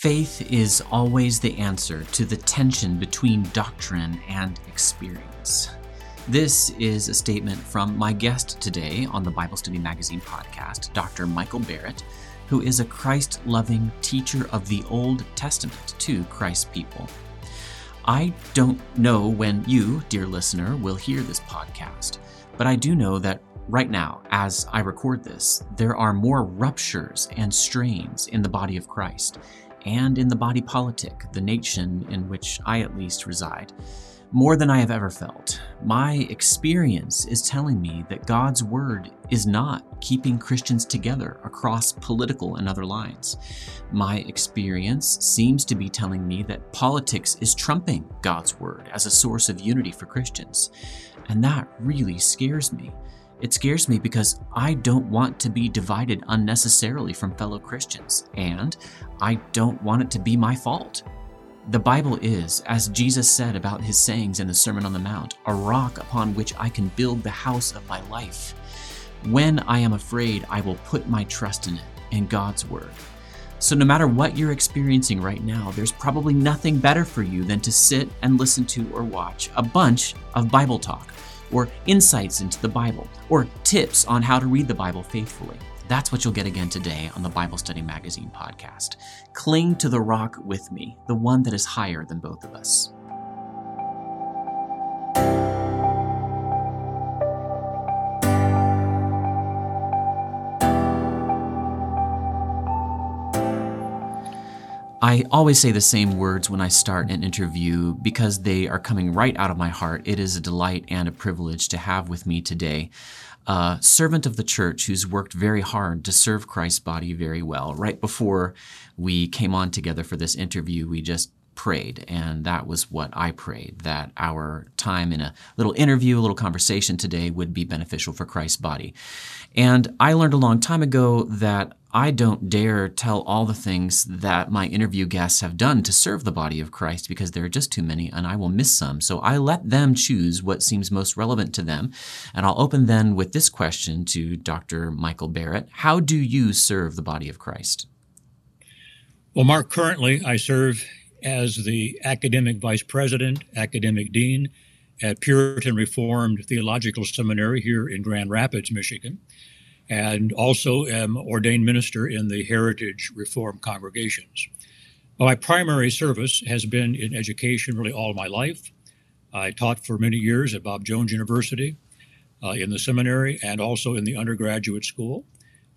Faith is always the answer to the tension between doctrine and experience. This is a statement from my guest today on the Bible Study Magazine podcast, Dr. Michael Barrett, who is a Christ loving teacher of the Old Testament to Christ's people. I don't know when you, dear listener, will hear this podcast, but I do know that right now, as I record this, there are more ruptures and strains in the body of Christ and in the body politic, the nation in which I at least reside. More than I have ever felt. My experience is telling me that God's Word is not keeping Christians together across political and other lines. My experience seems to be telling me that politics is trumping God's Word as a source of unity for Christians. And that really scares me. It scares me because I don't want to be divided unnecessarily from fellow Christians, and I don't want it to be my fault. The Bible is, as Jesus said about his sayings in the Sermon on the Mount, a rock upon which I can build the house of my life. When I am afraid, I will put my trust in it, in God's Word. So, no matter what you're experiencing right now, there's probably nothing better for you than to sit and listen to or watch a bunch of Bible talk or insights into the Bible, or tips on how to read the Bible faithfully. That's what you'll get again today on the Bible Study Magazine podcast. Cling to the rock with me, the one that is higher than both of us. I always say the same words when I start an interview because they are coming right out of my heart. It is a delight and a privilege to have with me today a servant of the church who's worked very hard to serve Christ's body very well. Right before we came on together for this interview, we just prayed, and that was what I prayed that our time in a little interview, a little conversation today would be beneficial for Christ's body. And I learned a long time ago that I don't dare tell all the things that my interview guests have done to serve the body of Christ because there are just too many and I will miss some. So I let them choose what seems most relevant to them. And I'll open then with this question to Dr. Michael Barrett How do you serve the body of Christ? Well, Mark, currently I serve as the academic vice president, academic dean at Puritan Reformed Theological Seminary here in Grand Rapids, Michigan and also am ordained minister in the Heritage Reform congregations. My primary service has been in education really all my life. I taught for many years at Bob Jones University, uh, in the seminary, and also in the undergraduate school,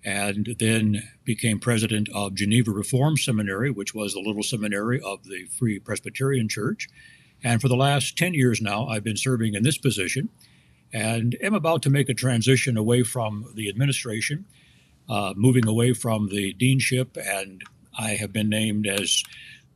and then became president of Geneva Reform Seminary, which was the little seminary of the Free Presbyterian Church. And for the last 10 years now, I've been serving in this position and am about to make a transition away from the administration, uh, moving away from the deanship, and I have been named as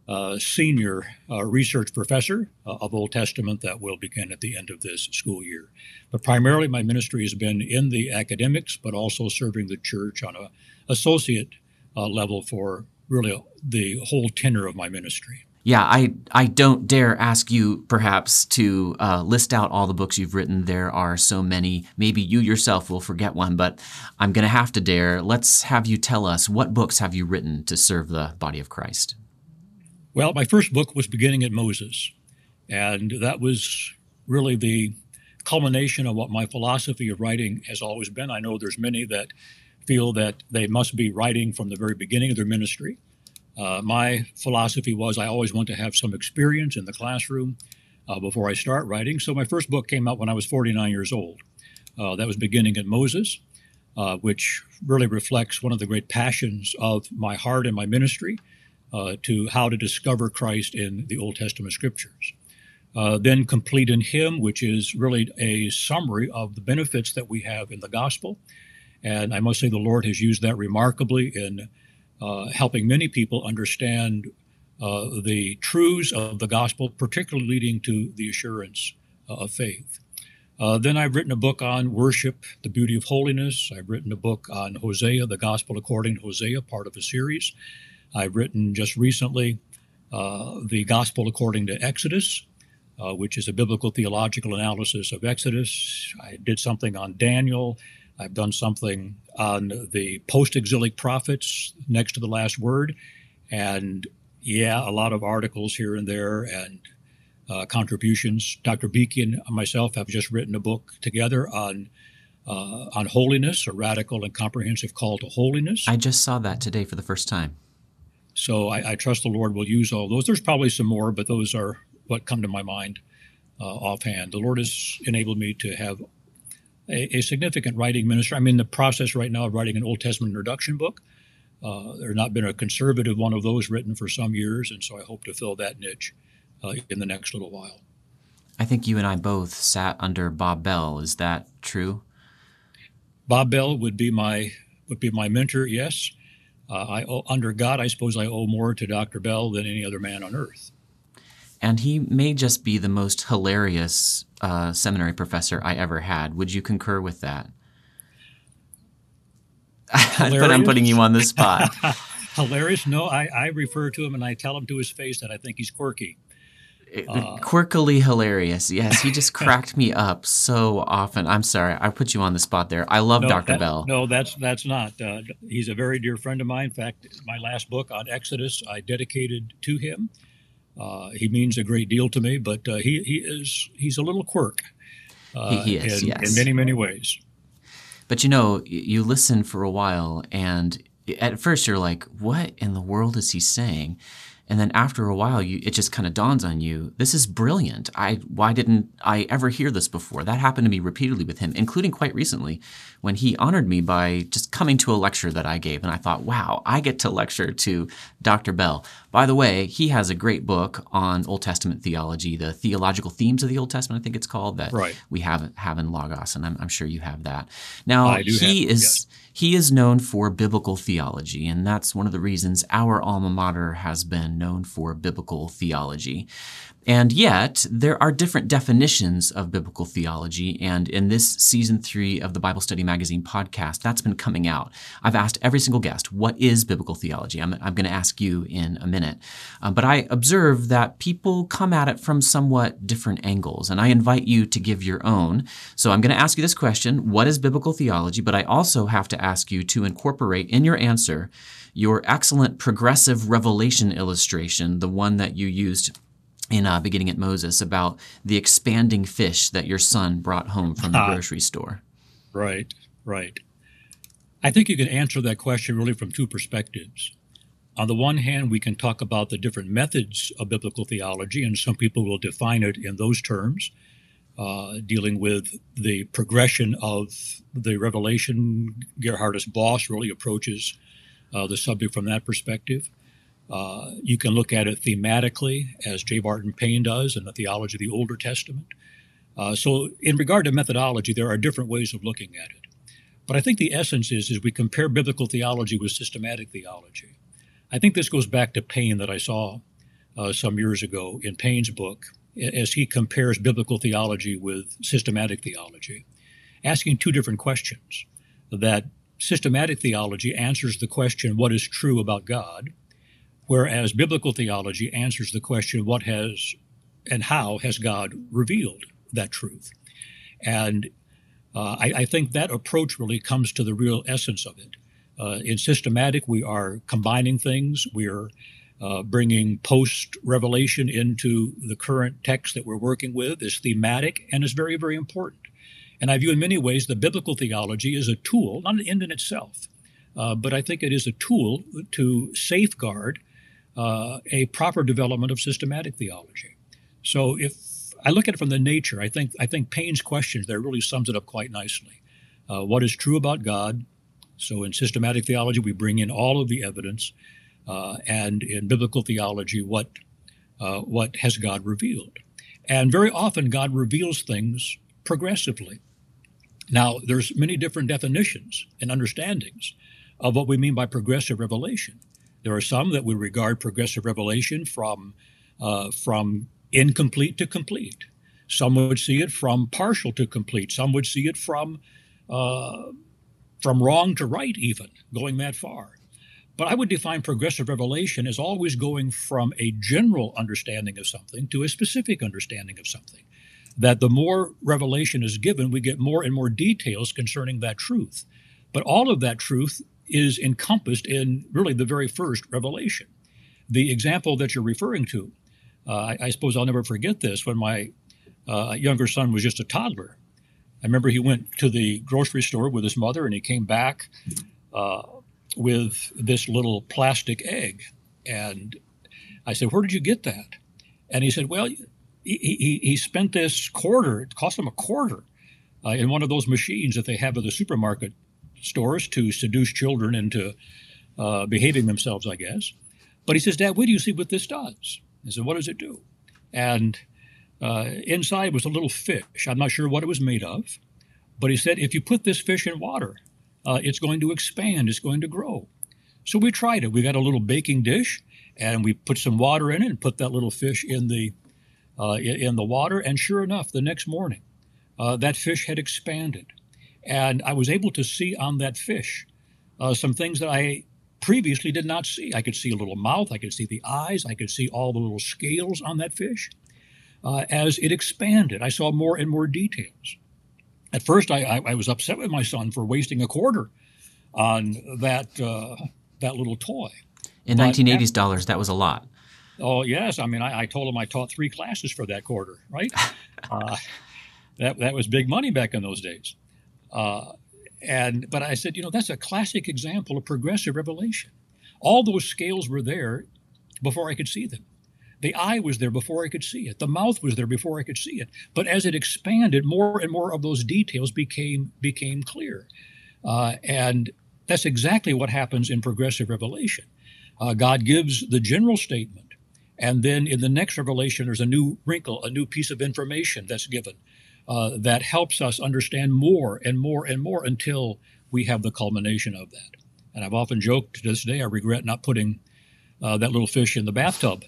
uh, senior uh, research professor uh, of Old Testament that will begin at the end of this school year. But primarily, my ministry has been in the academics, but also serving the church on a associate uh, level for really the whole tenor of my ministry yeah, I, I don't dare ask you perhaps to uh, list out all the books you've written. There are so many. Maybe you yourself will forget one, but I'm going to have to dare. Let's have you tell us what books have you written to serve the body of Christ? Well, my first book was Beginning at Moses, and that was really the culmination of what my philosophy of writing has always been. I know there's many that feel that they must be writing from the very beginning of their ministry. Uh, my philosophy was I always want to have some experience in the classroom uh, before I start writing. So my first book came out when I was 49 years old. Uh, that was Beginning at Moses, uh, which really reflects one of the great passions of my heart and my ministry uh, to how to discover Christ in the Old Testament scriptures. Then Complete in Him, which is really a summary of the benefits that we have in the gospel. And I must say the Lord has used that remarkably in uh, helping many people understand uh, the truths of the gospel, particularly leading to the assurance uh, of faith. Uh, then I've written a book on worship, the beauty of holiness. I've written a book on Hosea, the gospel according to Hosea, part of a series. I've written just recently uh, the gospel according to Exodus, which is a biblical theological analysis of Exodus. I did something on Daniel. I've done something on the post exilic prophets next to the last word. And yeah, a lot of articles here and there and uh, contributions. Dr. Beeke and myself have just written a book together on uh, on holiness, a radical and comprehensive call to holiness. I just saw that today for the first time. So I, I trust the Lord will use all those. There's probably some more, but those are what come to my mind uh, offhand. The Lord has enabled me to have a, a, significant writing minister. I'm in the process right now of writing an Old Testament introduction book. Uh, there's not been a conservative one of those written for some years, and so I hope to fill that niche uh, in the next little while. I think you and I both sat under Bob Bell. Is that true? Bob Bell would be my would be my mentor. Yes, uh, I owe, under God, I suppose I owe more to Dr. Bell than any other man on earth. And he may just be the most hilarious uh, seminary professor I ever had. Would you concur with that? but I'm putting you on the spot. hilarious? No, I, I refer to him and I tell him to his face that I think he's quirky. Uh, Quirkily hilarious. Yes, he just cracked me up so often. I'm sorry, I put you on the spot there. I love no, Dr. That, Bell. No, that's that's not. Uh, he's a very dear friend of mine. In fact, my last book on Exodus I dedicated to him. Uh, he means a great deal to me, but uh, he he is he's a little quirk. he, he is, in, yes. in many many ways. But you know, you listen for a while, and at first you're like, "What in the world is he saying?" And then after a while, you, it just kind of dawns on you, this is brilliant. I, why didn't I ever hear this before? That happened to me repeatedly with him, including quite recently when he honored me by just coming to a lecture that I gave. And I thought, wow, I get to lecture to Dr. Bell. By the way, he has a great book on Old Testament theology, the theological themes of the Old Testament, I think it's called, that right. we have, have in Logos. And I'm, I'm sure you have that. Now, he is. Yes he is known for biblical theology, and that's one of the reasons our alma mater has been known for biblical theology. And yet, there are different definitions of biblical theology. And in this season three of the Bible Study Magazine podcast, that's been coming out. I've asked every single guest, what is biblical theology? I'm, I'm going to ask you in a minute. Um, but I observe that people come at it from somewhat different angles. And I invite you to give your own. So I'm going to ask you this question What is biblical theology? But I also have to ask you to incorporate in your answer your excellent progressive revelation illustration, the one that you used in uh, beginning at Moses about the expanding fish that your son brought home from the grocery store. Right, right. I think you can answer that question really from two perspectives. On the one hand, we can talk about the different methods of biblical theology, and some people will define it in those terms, uh, dealing with the progression of the revelation. Geerhardus Vos really approaches uh, the subject from that perspective. Uh, you can look at it thematically, as J. Barton Payne does in the theology of the Older Testament. Uh, so, in regard to methodology, there are different ways of looking at it. But I think the essence is, is we compare biblical theology with systematic theology. I think this goes back to Payne that I saw uh, some years ago in Payne's book, as he compares biblical theology with systematic theology, asking two different questions. That systematic theology answers the question, what is true about God? Whereas biblical theology answers the question, what has and how has God revealed that truth? And uh, I, I, think that approach really comes to the real essence of it. Uh, in systematic, we are combining things. We are uh, bringing post revelation into the current text that we're working with is thematic and is very, very important. And I view in many ways the biblical theology is a tool, not an end in itself, uh, but I think it is a tool to safeguard uh, a proper development of systematic theology. So if I look at it from the nature, I think I think Payne's questions there really sums it up quite nicely. Uh, what is true about God? So in systematic theology, we bring in all of the evidence, uh, and in biblical theology, what uh, what has God revealed? And very often, God reveals things progressively. Now, there's many different definitions and understandings of what we mean by progressive revelation. There are some that would regard progressive revelation from uh, from incomplete to complete. Some would see it from partial to complete. Some would see it from uh, from wrong to right, even going that far. But I would define progressive revelation as always going from a general understanding of something to a specific understanding of something. That the more revelation is given, we get more and more details concerning that truth. But all of that truth is encompassed in really the very first revelation. the example that you're referring to, uh, I, I, suppose I'll never forget this. When my uh, younger son was just a toddler, I remember he went to the grocery store with his mother, and he came back uh, with this little plastic egg. And I said, "Where did you get that?" And he said, "Well." He, he, he spent this quarter, it cost him a quarter, uh, in one of those machines that they have at the supermarket stores to seduce children into uh, behaving themselves, I guess. But he says, Dad, what do you see what this does. I said, What does it do? And uh, inside was a little fish. I'm not sure what it was made of, but he said, If you put this fish in water, uh, it's going to expand, it's going to grow. So we tried it. We got a little baking dish and we put some water in it and put that little fish in the uh, in the water. And sure enough, the next morning, uh, that fish had expanded, and I was able to see on that fish uh, some things that I previously did not see. I could see a little mouth, I could see the eyes, I could see all the little scales on that fish. Uh, as it expanded, I saw more and more details. At first, I, I, I was upset with my son for wasting a quarter on that uh, that little toy. In but 1980s dollars, that was a lot. Oh yes, I mean, I, I, told him I taught three classes for that quarter, right? uh, that that was big money back in those days. Uh, and but I said, you know, that's a classic example of progressive revelation. All those scales were there before I could see them. The eye was there before I could see it. The mouth was there before I could see it. But as it expanded, more and more of those details became became clear. Uh, and that's exactly what happens in progressive revelation. Uh, God gives the general statement, and then in the next revelation, there's a new wrinkle, a new piece of information that's given uh, that helps us understand more and more and more until we have the culmination of that. And I've often joked to this day, I regret not putting uh, that little fish in the bathtub.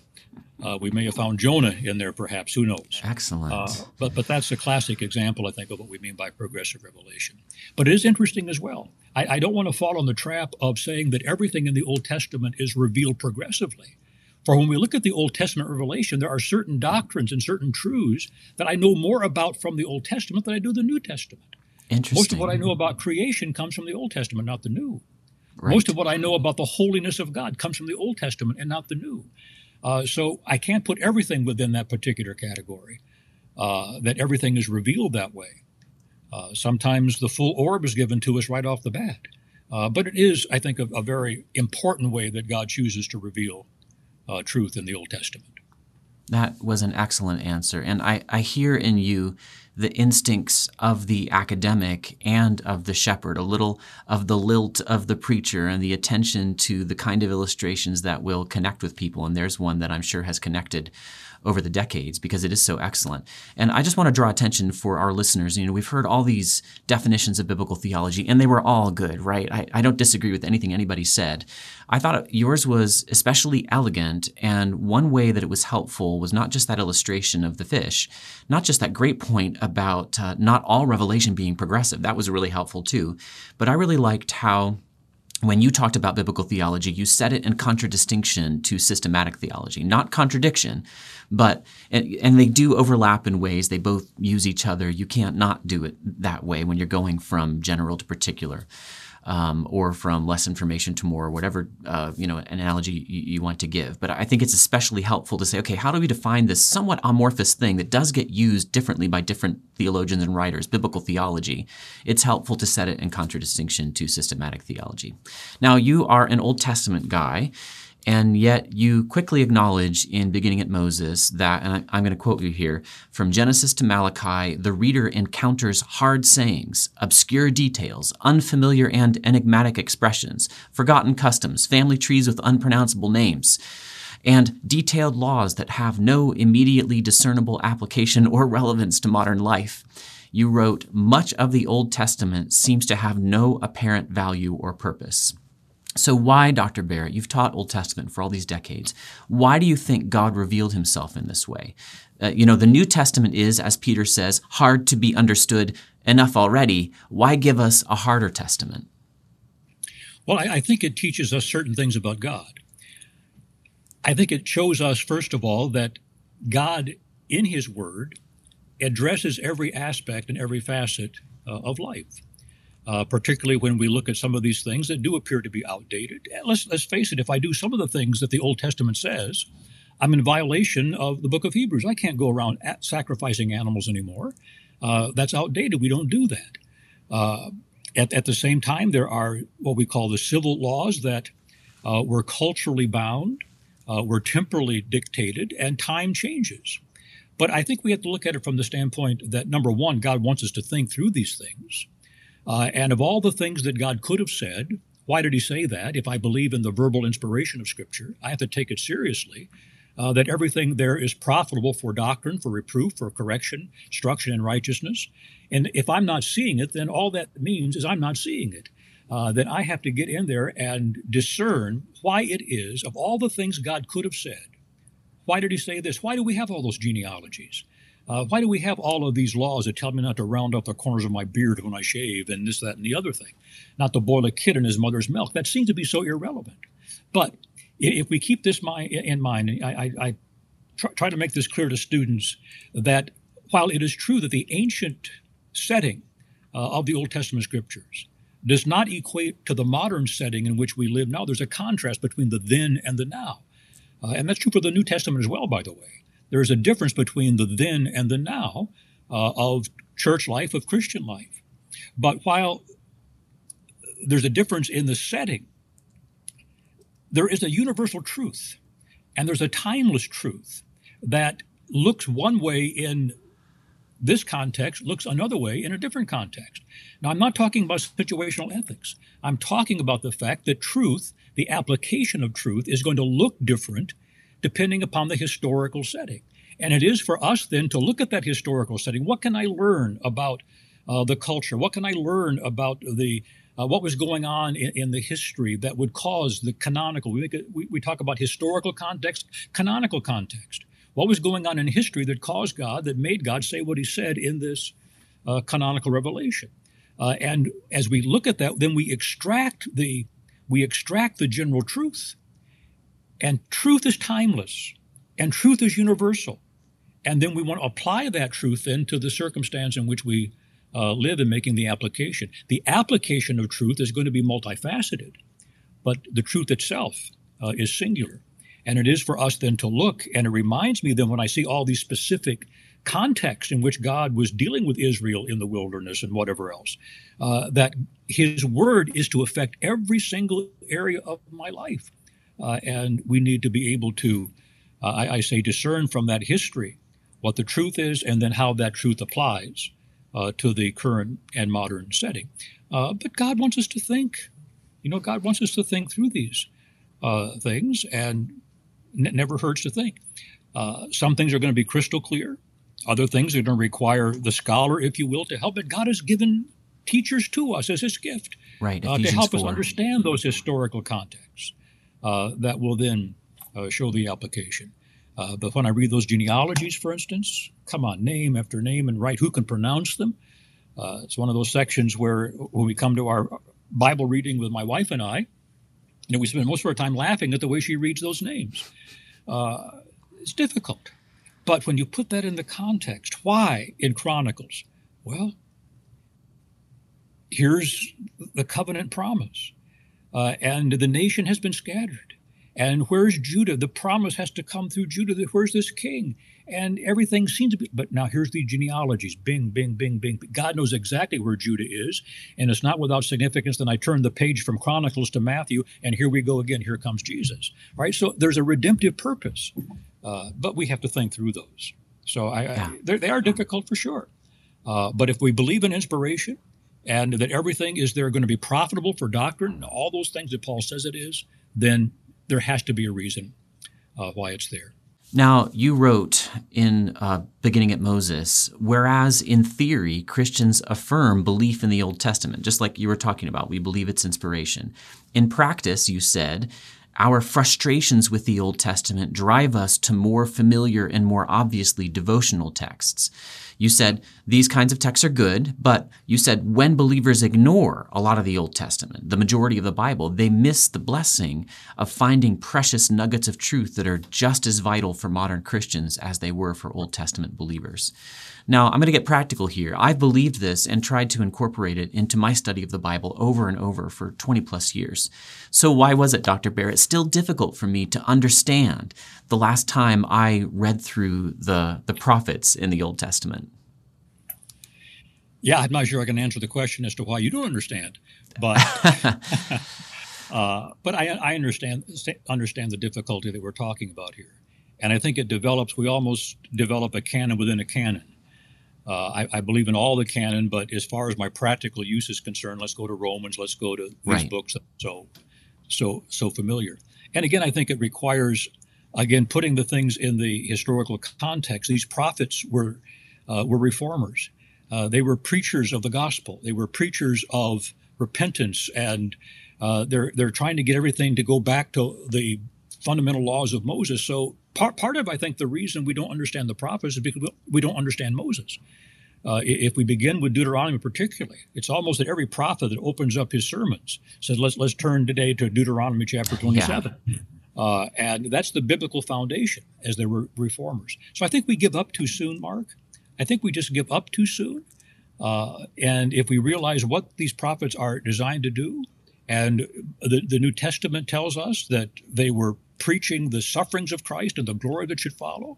Uh, we may have found Jonah in there, perhaps. Who knows? Excellent. Uh, but but that's a classic example, I think, of what we mean by progressive revelation. But it is interesting as well. I, I don't want to fall on the trap of saying that everything in the Old Testament is revealed progressively. For when we look at the Old Testament revelation, there are certain doctrines and certain truths that I know more about from the Old Testament than I do the New Testament. Interesting. Most of what I know about creation comes from the Old Testament, not the New. Right. Most of what I know about the holiness of God comes from the Old Testament and not the New. Uh, so I can't put everything within that particular category, uh, that everything is revealed that way. Uh, sometimes the full orb is given to us right off the bat. Uh, but it is, I think, a, a, very important way that God chooses to reveal uh, truth in the Old Testament. That was an excellent answer. And I, I hear in you the instincts of the academic and of the shepherd, a little of the lilt of the preacher, and the attention to the kind of illustrations that will connect with people. And there's one that I'm sure has connected over the decades because it is so excellent. And I just want to draw attention for our listeners. You know, we've heard all these definitions of biblical theology, and they were all good, right? I, I don't disagree with anything anybody said. I thought yours was especially elegant, and one way that it was helpful was not just that illustration of the fish, not just that great point about uh, not all revelation being progressive. That was really helpful too. But I really liked how when you talked about biblical theology, you set it in contradistinction to systematic theology, not contradiction, but and, and, they do overlap in ways. They both use each other. You can't not do it that way when you're going from general to particular um, or from less information to more, whatever uh, you know analogy you, you, want to give. But I think it's especially helpful to say, okay, how do we define this somewhat amorphous thing that does get used differently by different theologians and writers, biblical theology? It's helpful to set it in contradistinction to systematic theology. Now, you are an Old Testament guy. And yet you quickly acknowledge in beginning at Moses that, and I'm going to quote you here, from Genesis to Malachi, the reader encounters hard sayings, obscure details, unfamiliar and enigmatic expressions, forgotten customs, family trees with unpronounceable names, and detailed laws that have no immediately discernible application or relevance to modern life. You wrote, much of the Old Testament seems to have no apparent value or purpose. So, why, Dr. Barrett, you've taught Old Testament for all these decades, why do you think God revealed himself in this way? Uh, you know, the New Testament is, as Peter says, hard to be understood enough already. Why give us a harder testament? Well, I, I think it teaches us certain things about God. I think it shows us, first of all, that God, in His Word, addresses every aspect and every facet uh, of life. Uh, particularly when we look at some of these things that do appear to be outdated. Let's, let's face it, if I do some of the things that the Old Testament says, I'm in violation of the book of Hebrews. I can't go around sacrificing animals anymore. Uh, that's outdated. We don't do that. Uh, at, at, the same time, there are what we call the civil laws that uh, were culturally bound, uh, were temporally dictated, and time changes. But I think we have to look at it from the standpoint that number one, God wants us to think through these things. Uh, and of all the things that God could have said, why did he say that? If I believe in the verbal inspiration of Scripture, I have to take it seriously uh, that everything there is profitable for doctrine, for reproof, for correction, instruction in righteousness. And if I'm not seeing it, then all that means is I'm not seeing it. Uh, I have to get in there and discern why it is, of all the things God could have said, why did he say this? Why do we have all those genealogies? Uh, why do we have all of these laws that tell me not to round up the corners of my beard when I shave and this, that, and the other thing? Not to boil a kid in his mother's milk. That seems to be so irrelevant. But if we keep this in mind, I, I try to make this clear to students that while it is true that the ancient setting uh, of the Old Testament scriptures does not equate to the modern setting in which we live now, there's a contrast between the then and the now. Uh, and that's true for the New Testament as well, by the way. There's a difference between the then and the now uh, of church life, of Christian life. But while there's a difference in the setting, there is a universal truth and there's a timeless truth that looks one way in this context, looks another way in a different context. Now, I'm not talking about situational ethics. I'm talking about the fact that truth, the application of truth, is going to look different depending upon the historical setting. And it is for us then to look at that historical setting. What can I learn about uh, the culture? What can I learn about the uh, what was going on in, in, the history that would cause the canonical. We, a, we, we, talk about historical context, canonical context. What was going on in history that caused God, that made God say what He said in this uh, canonical revelation? Uh, and as we look at that, then we extract the we extract the general truth, and truth is timeless, and truth is universal, and then we want to apply that truth then to the circumstance in which we uh, live in making the application. The application of truth is going to be multifaceted, but the truth itself uh, is singular. And it is for us then to look, and it reminds me then when I see all these specific contexts in which God was dealing with Israel in the wilderness and whatever else, uh, that His word is to affect every single area of my life. Uh, and we need to be able to, uh, I, I say, discern from that history what the truth is and then how that truth applies uh, to the current and modern setting. Uh, but God wants us to think. You know, God wants us to think through these uh, things, and it never hurts to think. Uh, some things are going to be crystal clear. Other things are going to require the scholar, if you will, to help. But God has given teachers to us as His gift, right? Uh, to help 4. us understand those historical contexts that will then show the application. Uh, but when I read those genealogies, for instance, come on, name after name and write who can pronounce them. Uh, it's one of those sections where when we come to our Bible reading with my wife and I, you know, we spend most of our time laughing at the way she reads those names. Uh, it's difficult. But when you put that in the context, why in Chronicles? Well, here's the covenant promise. Uh, and the nation has been scattered. And where's Judah? The promise has to come through Judah. Where's this king? And everything seems to be. But now here's the genealogies bing, bing, bing, bing. God knows exactly where Judah is. And it's not without significance that I turn the page from Chronicles to Matthew, and here we go again. Here comes Jesus. Right? So there's a redemptive purpose. Uh, but we have to think through those. So I, yeah. I, they are difficult for sure. Uh, but if we believe in inspiration and that everything is there going to be profitable for doctrine, all those things that Paul says it is, then there has to be a reason uh, why it's there. Now, you wrote in uh, beginning at Moses, whereas in theory, Christians affirm belief in the Old Testament, just like you were talking about, we believe its inspiration. In practice, you said, our frustrations with the Old Testament drive us to more familiar and more obviously devotional texts. You said these kinds of texts are good, but you said when believers ignore a lot of the Old Testament, the majority of the Bible, they miss the blessing of finding precious nuggets of truth that are just as vital for modern Christians as they were for Old Testament believers. Now, I'm going to get practical here. I've believed this and tried to incorporate it into my study of the Bible over and over for 20 plus years. So, why was it, Dr. Barrett, still difficult for me to understand the last time I read through the, the prophets in the Old Testament? Yeah, I'm not sure I can answer the question as to why you don't understand, but uh, but I, I understand understand the difficulty that we're talking about here, and I think it develops. We almost develop a canon within a canon. Uh, I, I, believe in all the canon, but as far as my practical use is concerned, let's go to Romans. Let's go to these right. books so so so familiar. And again, I think it requires again putting the things in the historical context. These prophets were uh, were reformers. Uh, they were preachers of the gospel. They were preachers of repentance, and uh, they're they're trying to get everything to go back to the fundamental laws of Moses. So part part of I think the reason we don't understand the prophets is because we don't understand Moses. Uh, if we begin with Deuteronomy particularly, it's almost that every prophet that opens up his sermons says, "Let's let's turn today to Deuteronomy chapter 27." Yeah. Uh, and that's the biblical foundation as they were reformers. So I think we give up too soon, Mark. I think we just give up too soon. Uh, and if we realize what these prophets are designed to do, and the, the New Testament tells us that they were preaching the sufferings of Christ and the glory that should follow.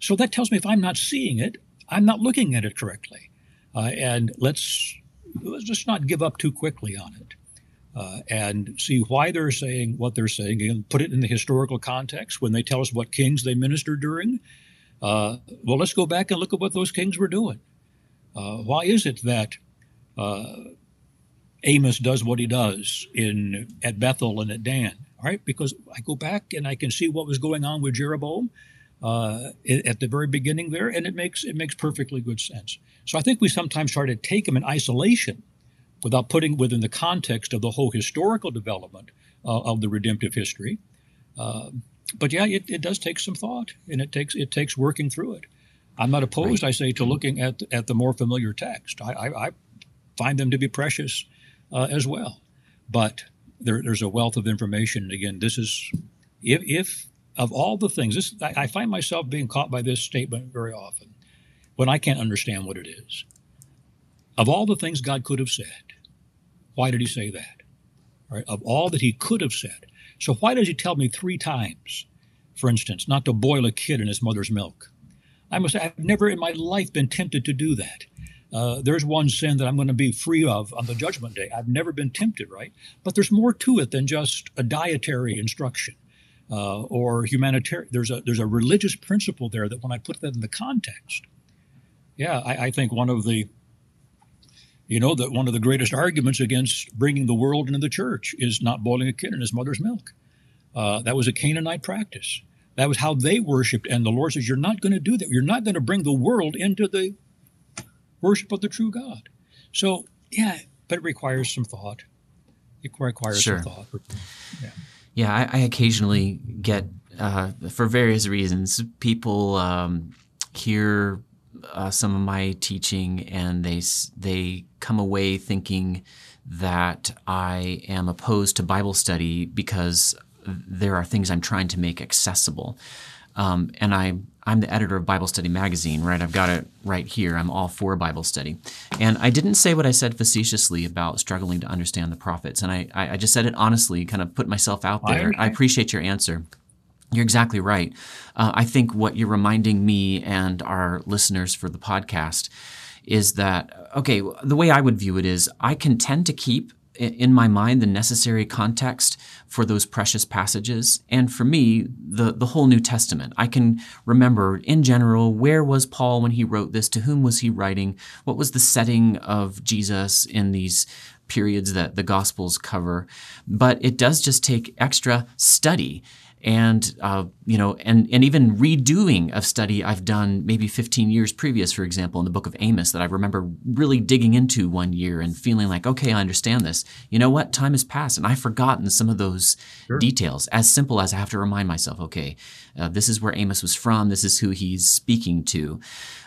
So that tells me if I'm not seeing it, I'm not looking at it correctly. Uh, and let's let's just not give up too quickly on it. Uh, and see why they're saying what they're saying and put it in the historical context when they tell us what kings they ministered during. Uh, well, let's go back and look at what those kings were doing. Uh, why is it that uh, Amos does what he does in at Bethel and at Dan? All right, because I go back and I can see what was going on with Jeroboam uh, at the very beginning there, and it makes it makes perfectly good sense. So I think we sometimes try to take them in isolation without putting within the context of the whole historical development uh, of the redemptive history. Uh, but yeah, it, it does take some thought, and it takes it takes working through it. I'm not opposed, right. I say, to looking at at the more familiar text. I, I, I find them to be precious uh, as well, but there, there's a wealth of information. Again, this is if, if of all the things, this I, I find myself being caught by this statement very often when I can't understand what it is. Of all the things God could have said, why did He say that? Of all that He could have said, so why does He tell me three times, for instance, not to boil a kid in his mother's milk? I must say, I've never in my life been tempted to do that. Uh, there's one sin that I'm going to be free of on the judgment day. I've never been tempted, right? But there's more to it than just a dietary instruction uh, or humanitarian. There's a there's a religious principle there that when I put that in the context, yeah, I, I think one of the you know that one of the greatest arguments against bringing the world into the church is not boiling a kid in his mother's milk. Uh, that was a Canaanite practice. That was how they worshipped, and the Lord says, "You're not going to do that. You're not going to bring the world into the worship of the true God." So, yeah, but it requires some thought. It requires sure. some thought. Yeah. Yeah, I, I occasionally get, uh, for various reasons, people um, hear uh, some of my teaching and they they come away thinking that I am opposed to Bible study because there are things I'm trying to make accessible. Um, and I, I'm the editor of Bible Study Magazine, right? I've got it right here. I'm all for Bible study. And I didn't say what I said facetiously about struggling to understand the prophets. And I, I just said it honestly, kind of put myself out there. I, I appreciate your answer. You're exactly right. Uh, I think what you're reminding me and our listeners for the podcast is that, okay, the way I would view it is I can tend to keep in my mind the necessary context for those precious passages. And for me the the whole new testament. I can remember in general where was paul when he wrote this? To whom was he writing? What was the setting of jesus in these periods that the gospels cover? But it does just take extra study and uh, you know and, and even redoing of study i've done maybe 15 years previous for example in the book of amos that i remember really digging into one year and feeling like okay i understand this you know what time has passed and i've forgotten some of those sure. details as simple as i have to remind myself okay uh, this is where amos was from this is who he's speaking to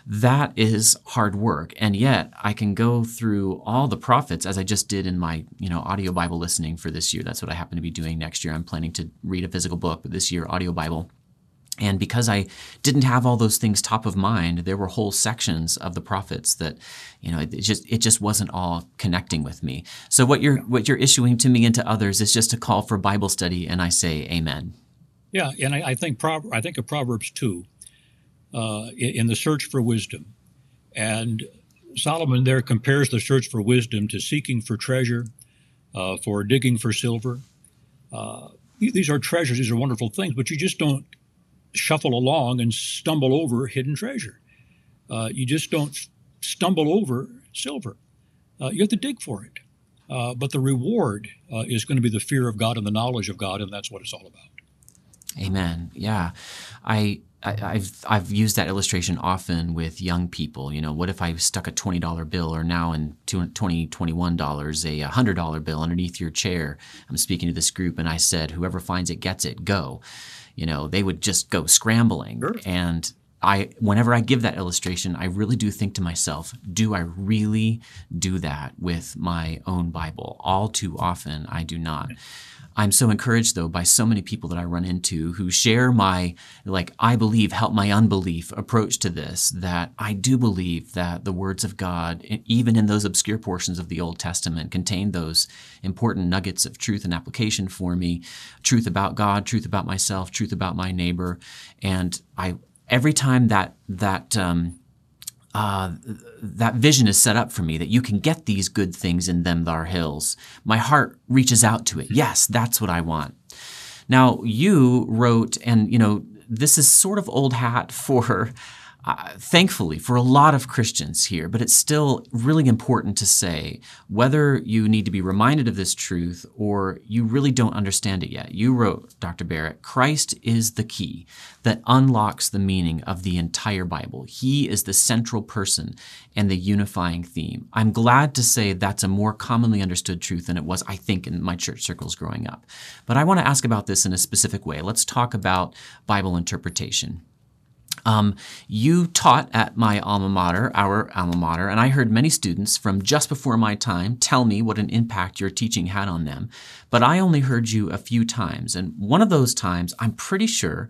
that is hard work. And yet I can go through all the prophets as I just did in my, you know, audio Bible listening for this year. That's what I happen to be doing next year. I'm planning to read a physical book, but this year audio Bible. And because I didn't have all those things top of mind, there were whole sections of the prophets that, you know, it just it just wasn't all connecting with me. So what you're what you're issuing to me and to others is just a call for Bible study, and I say Amen. Yeah, and I, I think I think of Proverbs two, uh, in, in the search for wisdom, and Solomon there compares the search for wisdom to seeking for treasure, uh, for digging for silver. Uh, these are treasures; these are wonderful things, but you just don't shuffle along and stumble over hidden treasure. Uh, you just don't stumble over silver. Uh, you have to dig for it. Uh, but the reward is going to be the fear of God and the knowledge of God, and that's what it's all about. Amen. Yeah, I, I have I've used that illustration often with young people. You know, what if I stuck a twenty dollar bill, or now in twenty twenty one dollars, a hundred dollar bill underneath your chair? I'm speaking to this group, and I said, "Whoever finds it gets it. Go." you know, they would just go scrambling. Sure. And I, whenever I give that illustration, I really do think to myself, do I really do that with my own Bible? All too often, I do not. I'm so encouraged though by so many people that I run into who share my like I believe help my unbelief approach to this that I do believe that the words of God even in those obscure portions of the Old Testament contain those important nuggets of truth and application for me. Truth about God truth about myself truth about my neighbor. And I every time that that um, uh, that vision is set up for me that you can get these good things in them thar hills. My heart reaches out to it. Yes, that's what I want. Now, you wrote, and you know, this is sort of old hat for thankfully for a lot of Christians here, but it's still really important to say whether you need to be reminded of this truth or you really don't understand it yet. You wrote, Dr. Barrett, Christ is the key that unlocks the meaning of the entire Bible. He is the central person and the unifying theme. I'm glad to say that's a more commonly understood truth than it was, I think, in my church circles growing up. But I want to ask about this in a specific way. Let's talk about Bible interpretation. Um, you taught at my alma mater, our alma mater, and I heard many students from just before my time tell me what an impact your teaching had on them. But I only heard you a few times, and one of those times, I'm pretty sure,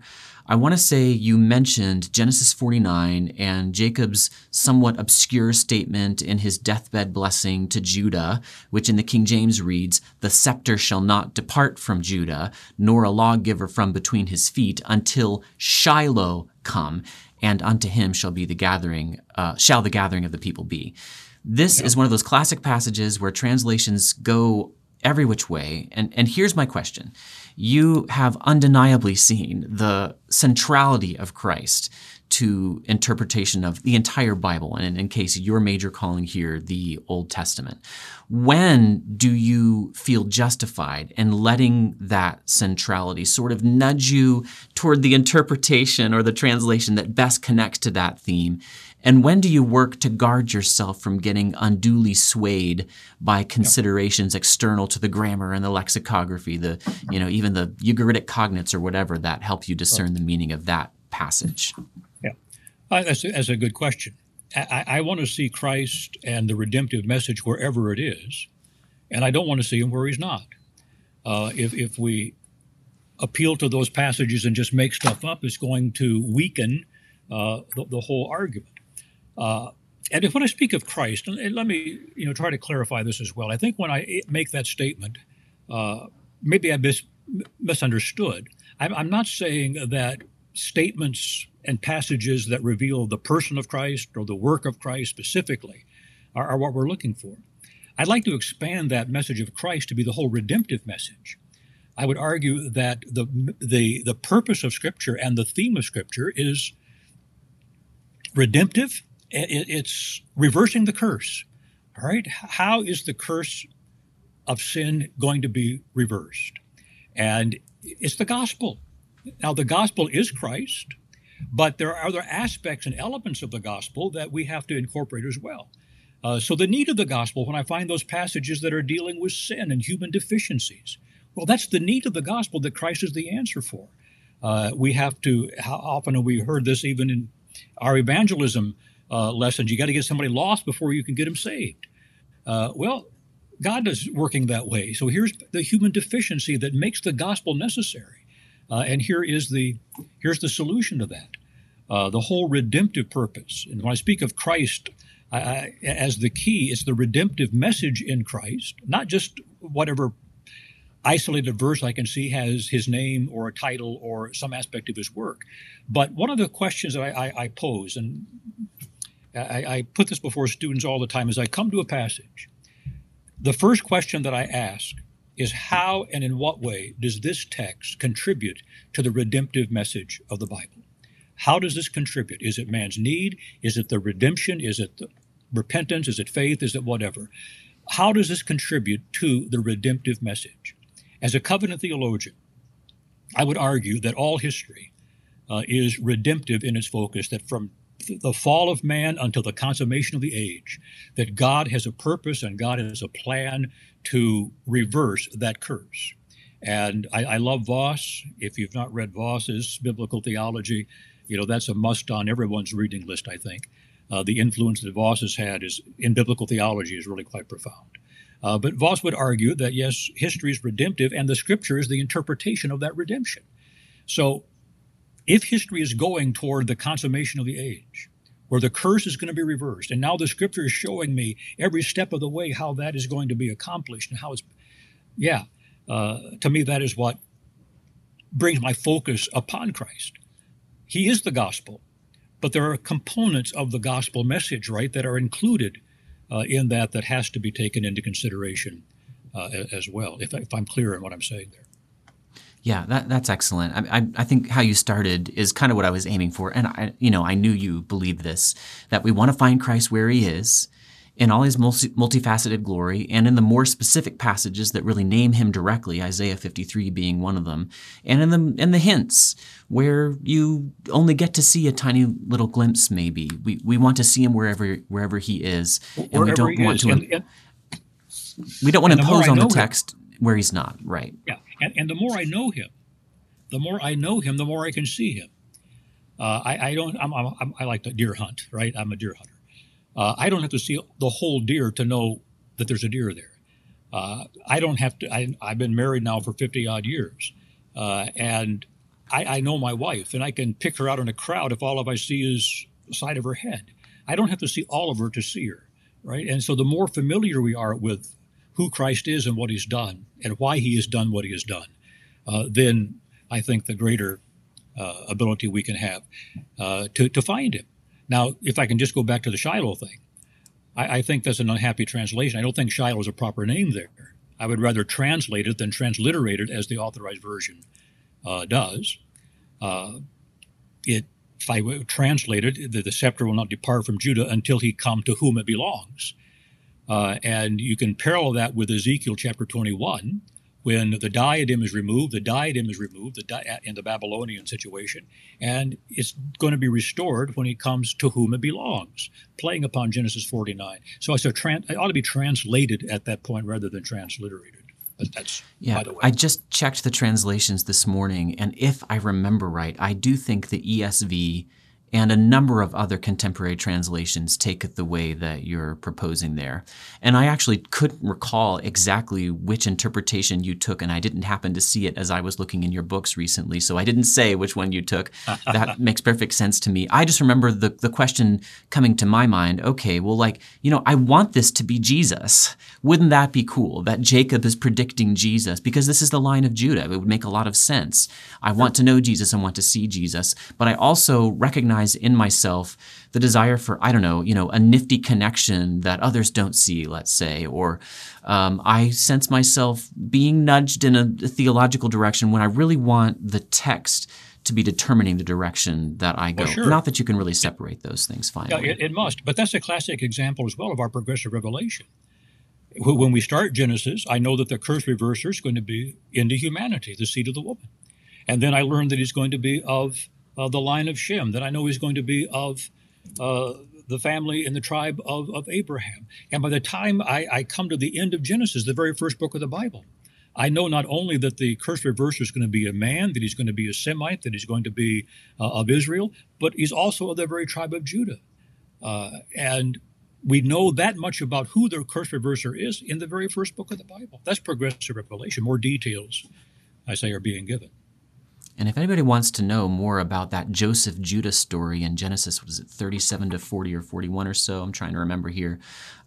I want to say you mentioned Genesis 49 and Jacob's somewhat obscure statement in his deathbed blessing to Judah, which in the King James reads, The scepter shall not depart from Judah, nor a lawgiver from between his feet, until Shiloh come, and unto him shall be the gathering, uh, shall the gathering of the people be. This is one of those classic passages where translations go every which way. And, and here's my question. You have undeniably seen the centrality of Christ to interpretation of the entire Bible, and in case your major calling here, the Old Testament. When do you feel justified in letting that centrality sort of nudge you toward the interpretation or the translation that best connects to that theme? And when do you work to guard yourself from getting unduly swayed by considerations external to the grammar and the lexicography, the, you know, even the Ugaritic cognates or whatever that help you discern the meaning of that passage? Uh, that's, a, that's a good question. I, I want to see Christ and the redemptive message wherever it is, and I don't want to see him where he's not. Uh, if, if we appeal to those passages and just make stuff up, it's going to weaken uh, the, the, whole argument. Uh, and if when I speak of Christ, and let me you know try to clarify this as well. I think when I make that statement, uh, maybe I mis- misunderstood. I'm, I'm not saying that statements and passages that reveal the person of Christ or the work of Christ specifically are, are, what we're looking for. I'd like to expand that message of Christ to be the whole redemptive message. I would argue that the, the, the purpose of Scripture and the theme of Scripture is redemptive, it's reversing the curse. All right? How is the curse of sin going to be reversed? And it's the gospel. Now, the gospel is Christ, but there are other aspects and elements of the gospel that we have to incorporate as well. Uh, so, the need of the gospel, when I find those passages that are dealing with sin and human deficiencies, well, that's the need of the gospel that Christ is the answer for. Uh, we have to, how often have we heard this even in our evangelism uh, lessons. You got to get somebody lost before you can get them saved. Uh, well, God is working that way. So here's the human deficiency that makes the gospel necessary, uh, and here is the here's the solution to that. Uh, the whole redemptive purpose. And when I speak of Christ I, I, as the key, it's the redemptive message in Christ, not just whatever isolated verse I can see has his name or a title or some aspect of his work. But one of the questions that I, I, I pose, and I, put this before students all the time, is I come to a passage, the first question that I ask is how and in what way does this text contribute to the redemptive message of the Bible? How does this contribute? Is it man's need? Is it the redemption? Is it the repentance? Is it faith? Is it whatever? How does this contribute to the redemptive message? As a covenant theologian, I would argue that all history uh, is redemptive in its focus, that from the fall of man until the consummation of the age, that God has a purpose and God has a plan to reverse that curse. And I, I love Vos. If you've not read Vos's biblical theology, you know that's a must on everyone's reading list. I think uh, the influence that Vos has had is in biblical theology is really quite profound. Uh, but Vos would argue that yes, history is redemptive, and the Scripture is the interpretation of that redemption. So if history is going toward the consummation of the age, where the curse is going to be reversed, and now the scripture is showing me every step of the way how that is going to be accomplished and how it's, yeah, uh, to me, that is what brings my focus upon Christ. He is the gospel, but there are components of the gospel message, right, that are included uh, in that that has to be taken into consideration uh, as well, if, if I'm clear in what I'm saying there. Yeah, that, that's excellent. I, I, I, think how you started is kind of what I was aiming for, and I, you know, I knew you believed this that we want to find Christ where He is, in all His multi, multifaceted glory, and in the more specific passages that really name Him directly, Isaiah 53 being one of them, and in the in the hints where you only get to see a tiny little glimpse. Maybe we, we want to see Him wherever wherever He is, and wherever we don't want is. to. And, and, we don't want to impose on the text him. Where He's not. Right. Yeah and, and the more I know him, the more I know him, the more I can see him. Uh, I, I, don't. I'm, I'm, i like to deer hunt, right? I'm a deer hunter. Uh, I don't have to see the whole deer to know that there's a deer there. Uh, I don't have to. I, have been married now for 50 odd years, uh, and I, I, know my wife, and I can pick her out in a crowd if all of I see is the side of her head. I don't have to see all of her to see her, right? And so the more familiar we are with who Christ is and what he's done and why he has done what he has done, uh, then I think the greater uh, ability we can have uh, to, to find him. Now, if I can just go back to the Shiloh thing, I, I, think that's an unhappy translation. I don't think Shiloh is a proper name there. I would rather translate it than transliterate it as the authorized version uh, does. Uh, it if I translate it, the, the, scepter will not depart from Judah until he come to whom it belongs. Uh, and you can parallel that with Ezekiel chapter 21, when the diadem is removed, the diadem is removed the di- in the Babylonian situation, and it's going to be restored when it comes to whom it belongs, playing upon Genesis 49. So it's a it ought to be translated at that point rather than transliterated. But that's yeah. I just checked the translations this morning, and if I remember right, I do think the ESV and a number of other contemporary translations take it the way that you're proposing there. And I actually couldn't recall exactly which interpretation you took, and I didn't happen to see it as I was looking in your books recently, so I didn't say which one you took. that makes perfect sense to me. I just remember the, the question coming to my mind okay, well, like, you know, I want this to be Jesus. Wouldn't that be cool that Jacob is predicting Jesus? Because this is the line of Judah. It would make a lot of sense. I want to know Jesus and want to see Jesus, but I also recognize recognize in myself the desire for, I don't know, you know, a nifty connection that others don't see, let's say, or um, I sense myself being nudged in a, a theological direction when I really want the text to be determining the direction that I go. Well, sure. Not that you can really separate those things finally. Yeah, it, it, must. But that's a classic example as well of our progressive revelation. When we start Genesis, I know that the curse reverser is going to be into humanity, the seed of the woman. And then I learn that he's going to be of uh, the line of Shem, that I know is going to be of uh, the family and the tribe of, of Abraham. And by the time I, I, come to the end of Genesis, the very first book of the Bible, I know not only that the curse reverser is going to be a man, that he's going to be a Semite, that he's going to be uh, of Israel, but he's also of the very tribe of Judah. Uh, and we know that much about who the curse reverser is in the very first book of the Bible. That's progressive revelation. More details, I say, are being given. And if anybody wants to know more about that Joseph Judah story in Genesis, was it 37 to 40 or 41 or so? I'm trying to remember here.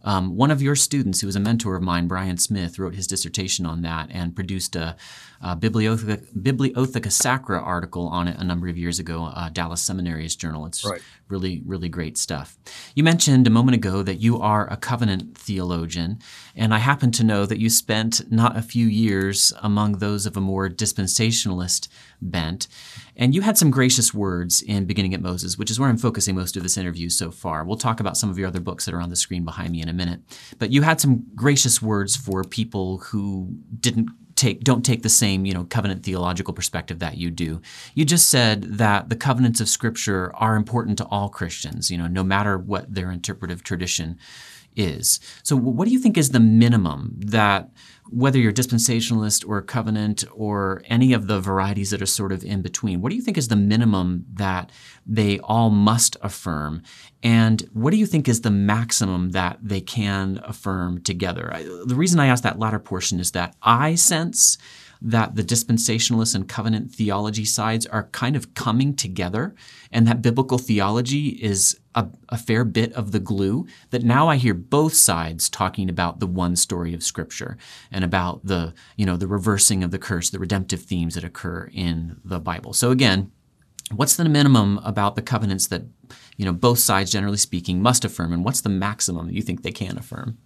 Um, one of your students, who was a mentor of mine, Brian Smith, wrote his dissertation on that and produced a, a Bibliotheca, Bibliotheca, Sacra article on it a number of years ago, uh, Dallas Seminary's journal. It's right. really, really great stuff. You mentioned a moment ago that you are a covenant theologian, and I happen to know that you spent not a few years among those of a more dispensationalist bent. And you had some gracious words in Beginning at Moses, which is where I'm focusing most of this interview so far. We'll talk about some of your other books that are on the screen behind me in a minute. But you had some gracious words for people who didn't take don't take the same you know covenant theological perspective that you do you just said that the covenants of scripture are important to all christians you know no matter what their interpretive tradition is so what do you think is the minimum that whether you're dispensationalist or covenant or any of the varieties that are sort of in between, what do you think is the minimum that they all must affirm? And what do you think is the maximum that they can affirm together? I, the reason I ask that latter portion is that I sense that the dispensationalist and covenant theology sides are kind of coming together and that biblical theology is a, a, fair bit of the glue that now I hear both sides talking about the one story of scripture and about the, you know, the reversing of the curse, the redemptive themes that occur in the Bible. So again, what's the minimum about the covenants that, you know, both sides generally speaking must affirm and what's the maximum that you think they can affirm?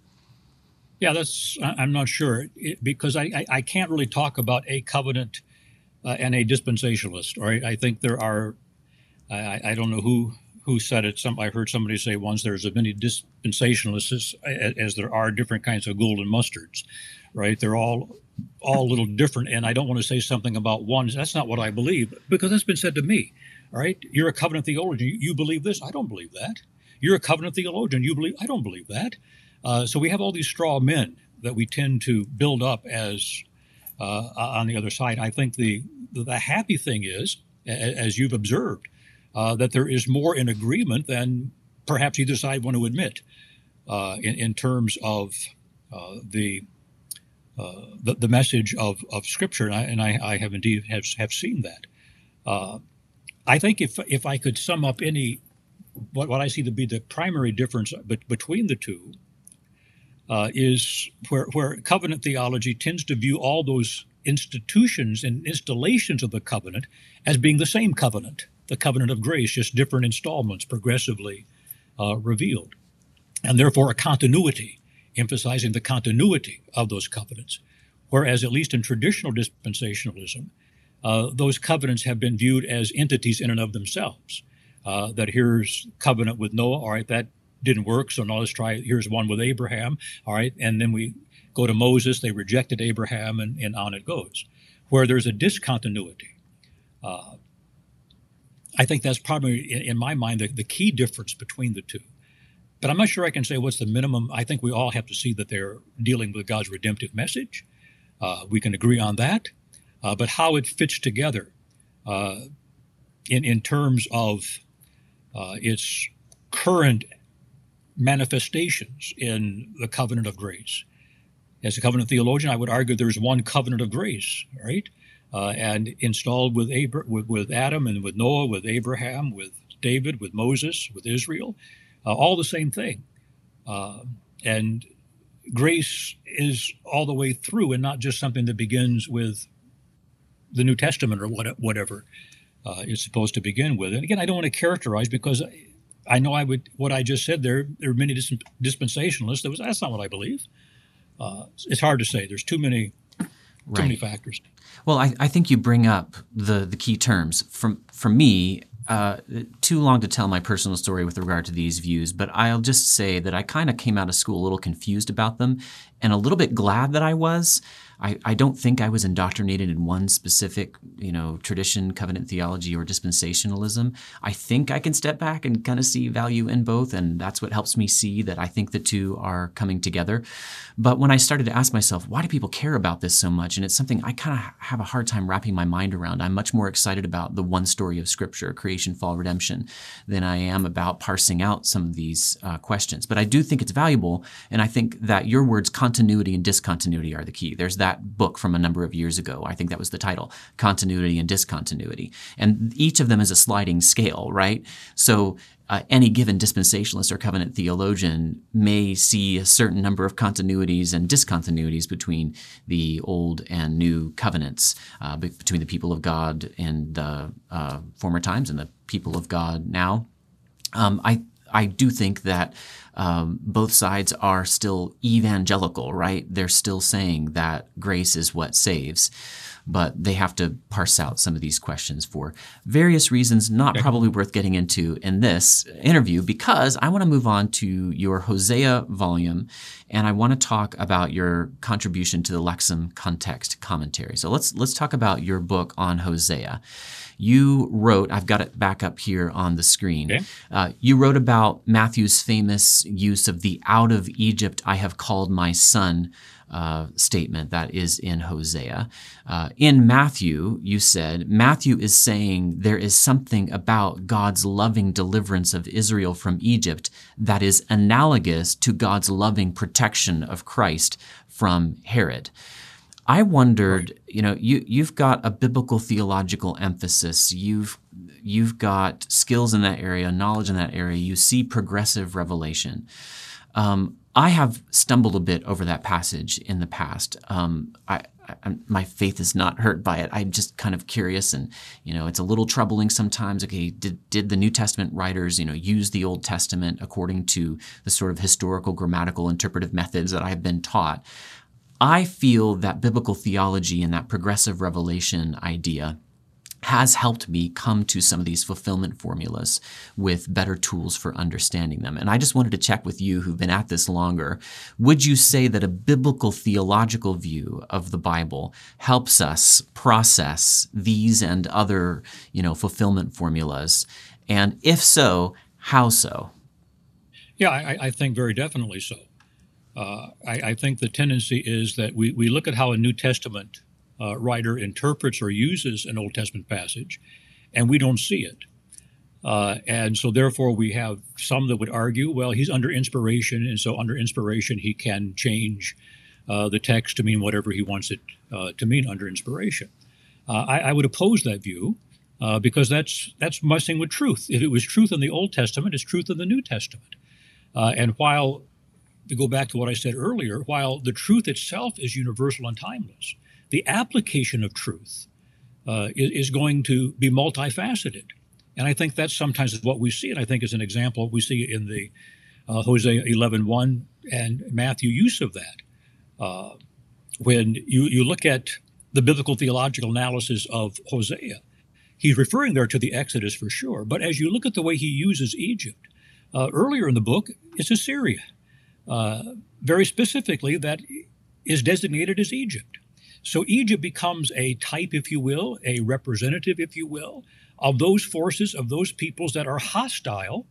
Yeah, that's. I'm not sure it, because I, I, I can't really talk about a covenant uh, and a dispensationalist. Right? I think there are. I, I don't know who who said it. Some I heard somebody say once. There's as many dispensationalists as, as there are different kinds of golden mustards. Right? They're all all a little different. And I don't want to say something about one. That's not what I believe because that's been said to me. All right, you're a covenant theologian. You believe this. I don't believe that. You're a covenant theologian. You believe. I don't believe that. Uh, so we have all these straw men that we tend to build up as uh, on the other side. I think the the happy thing is, as you've observed, uh, that there is more in agreement than perhaps either side want to admit uh, in, in, terms of uh, the, the, the message of, of Scripture, and I, and I, I have indeed have, have seen that. I think if if I could sum up any what, what I see to be the primary difference between the two uh, is where, where covenant theology tends to view all those institutions and installations of the covenant as being the same covenant, the covenant of grace, just different installments progressively uh, revealed. And therefore, a continuity, emphasizing the continuity of those covenants. Whereas, at least in traditional dispensationalism, uh, those covenants have been viewed as entities in and of themselves. Uh, that here's covenant with Noah, all right, that didn't work. So now let's try. Here's one with Abraham. All right, and then we go to Moses. They rejected Abraham, and, and on it goes. Where there's a discontinuity. Uh, I think that's probably, in, in my mind, the, the key difference between the two. But I'm not sure I can say what's the minimum. I think we all have to see that they're dealing with God's redemptive message. Uh, we can agree on that. Uh, but how it fits together uh, in, in terms of uh, its current manifestations in the covenant of grace. As a covenant theologian, I would argue there's one covenant of grace, right? Uh, and installed with, Abra- with, with, Adam and with Noah, with Abraham, with David, with Moses, with Israel, uh, all the same thing. Uh, and grace is all the way through and not just something that begins with the New Testament or what, whatever uh, it's supposed to begin with. And again, I don't want to characterize because I know I would what I just said there. There are many dis- dispensationalists. That was that's not what I believe. Uh, it's hard to say. There's too many too right. many factors. Well, I, I think you bring up the the key terms. From for me, uh, too long to tell my personal story with regard to these views, but I'll just say that I kind of came out of school a little confused about them and a little bit glad that I was. I, I don't think I was indoctrinated in one specific, you know, tradition, covenant theology, or dispensationalism. I think I can step back and kind of see value in both, and that's what helps me see that I think the two are coming together. But when I started to ask myself, why do people care about this so much? And it's something I kind of have a hard time wrapping my mind around. I'm much more excited about the one story of Scripture, creation, fall, redemption, than I am about parsing out some of these uh, questions. But I do think it's valuable, and I think that your words, continuity and discontinuity, are the key. There's that book from a number of years ago. I think that was the title, Continuity and Discontinuity. And each of them is a sliding scale, right? So uh, any given dispensationalist or covenant theologian may see a certain number of continuities and discontinuities between the old and new covenants, uh, between the people of God in the uh, former times and the people of God now. Um, I I do think that um, both sides are still evangelical, right? They're still saying that grace is what saves, but they have to parse out some of these questions for various reasons, not okay. probably worth getting into in this interview, because I want to move on to your Hosea volume and I want to talk about your contribution to the Lexham Context Commentary. So let's let's talk about your book on Hosea. You wrote, I've got it back up here on the screen. Okay. Uh, you wrote about Matthew's famous use of the out of Egypt I have called my son uh, statement that is in Hosea. Uh, in Matthew, you said, Matthew is saying there is something about God's loving deliverance of Israel from Egypt that is analogous to God's loving protection of Christ from Herod. I wondered, you know, you you've got a biblical theological emphasis. You've you've got skills in that area, knowledge in that area. You see progressive revelation. Um, I have stumbled a bit over that passage in the past. Um, I, I, my faith is not hurt by it. I'm just kind of curious, and you know, it's a little troubling sometimes. Okay, did did the New Testament writers, you know, use the Old Testament according to the sort of historical, grammatical, interpretive methods that I've been taught? I feel that biblical theology and that progressive revelation idea has helped me come to some of these fulfillment formulas with better tools for understanding them. And I just wanted to check with you who've been at this longer. Would you say that a biblical theological view of the Bible helps us process these and other, you know, fulfillment formulas? And if so, how so? Yeah, I, I think very definitely so. Uh, I, I, think the tendency is that we, we look at how a New Testament uh, writer interprets or uses an Old Testament passage, and we don't see it. Uh, and so, therefore, we have some that would argue, well, he's under inspiration, and so under inspiration, he can change uh, the text to mean whatever he wants it uh, to mean under inspiration. Uh, I, I, would oppose that view because that's that's messing with truth. If it was truth in the Old Testament, it's truth in the New Testament. and while to go back to what I said earlier, while the truth itself is universal and timeless, the application of truth uh, is, is, going to be multifaceted. And I think that's sometimes what we see. And I think as an example, we see in the uh, Hosea 11.1 and Matthew use of that. Uh, when you, you look at the biblical theological analysis of Hosea, he's referring there to the Exodus for sure. But as you look at the way he uses Egypt, uh, earlier in the book, it's Assyria. Uh, very specifically, that is designated as Egypt. So Egypt becomes a type, if you will, a representative, if you will, of those forces, of those peoples that are hostile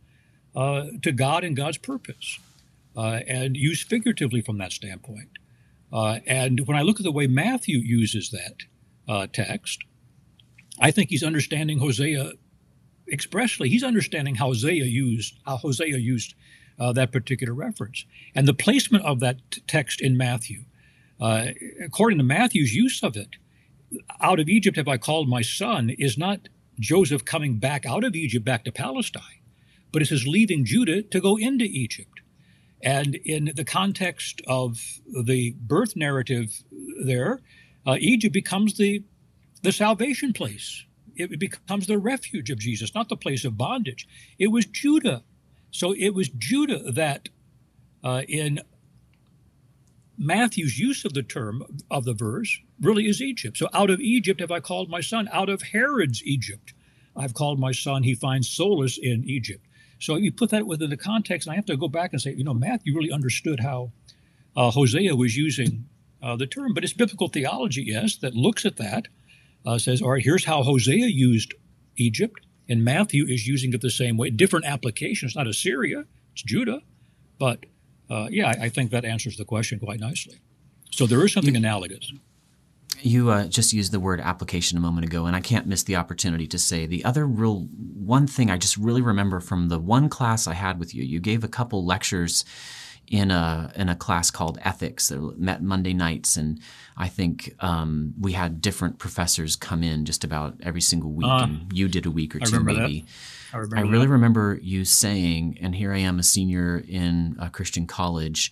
uh, to God and God's purpose, uh, and used figuratively from that standpoint. Uh, and when I look at the way Matthew uses that uh, text, I think he's understanding Hosea expressly. He's understanding how Hosea used how Hosea used uh, that particular reference. And the placement of that t- text in Matthew, uh, according to Matthew's use of it, out of Egypt have I called my son, is not Joseph coming back out of Egypt back to Palestine, but it says leaving Judah to go into Egypt. And in the context of the birth narrative there, uh, Egypt becomes the, the salvation place. It becomes the refuge of Jesus, not the place of bondage. It was Judah so it was Judah that, uh, in Matthew's use of the term of the verse, really is Egypt. So out of Egypt have I called my son. Out of Herod's Egypt, I've called my son. He finds solace in Egypt. So you put that within the context, and I have to go back and say, you know, Matthew really understood how uh, Hosea was using uh, the term. But it's biblical theology, yes, that looks at that, uh, says, all right, here's how Hosea used Egypt, and Matthew is using it the same way. Different application. It's not Assyria, it's Judah. But uh, yeah, I, I, think that answers the question quite nicely. So there is something analogous. You uh, just used the word application a moment ago, and I can't miss the opportunity to say the other real one thing I just really remember from the one class I had with you. You gave a couple lectures in a in a class called ethics that met Monday nights, and I think um, we had different professors come in just about every single week, uh, and you did a week or two maybe. That. I, I really that. remember you saying, and here I am, a senior in a Christian college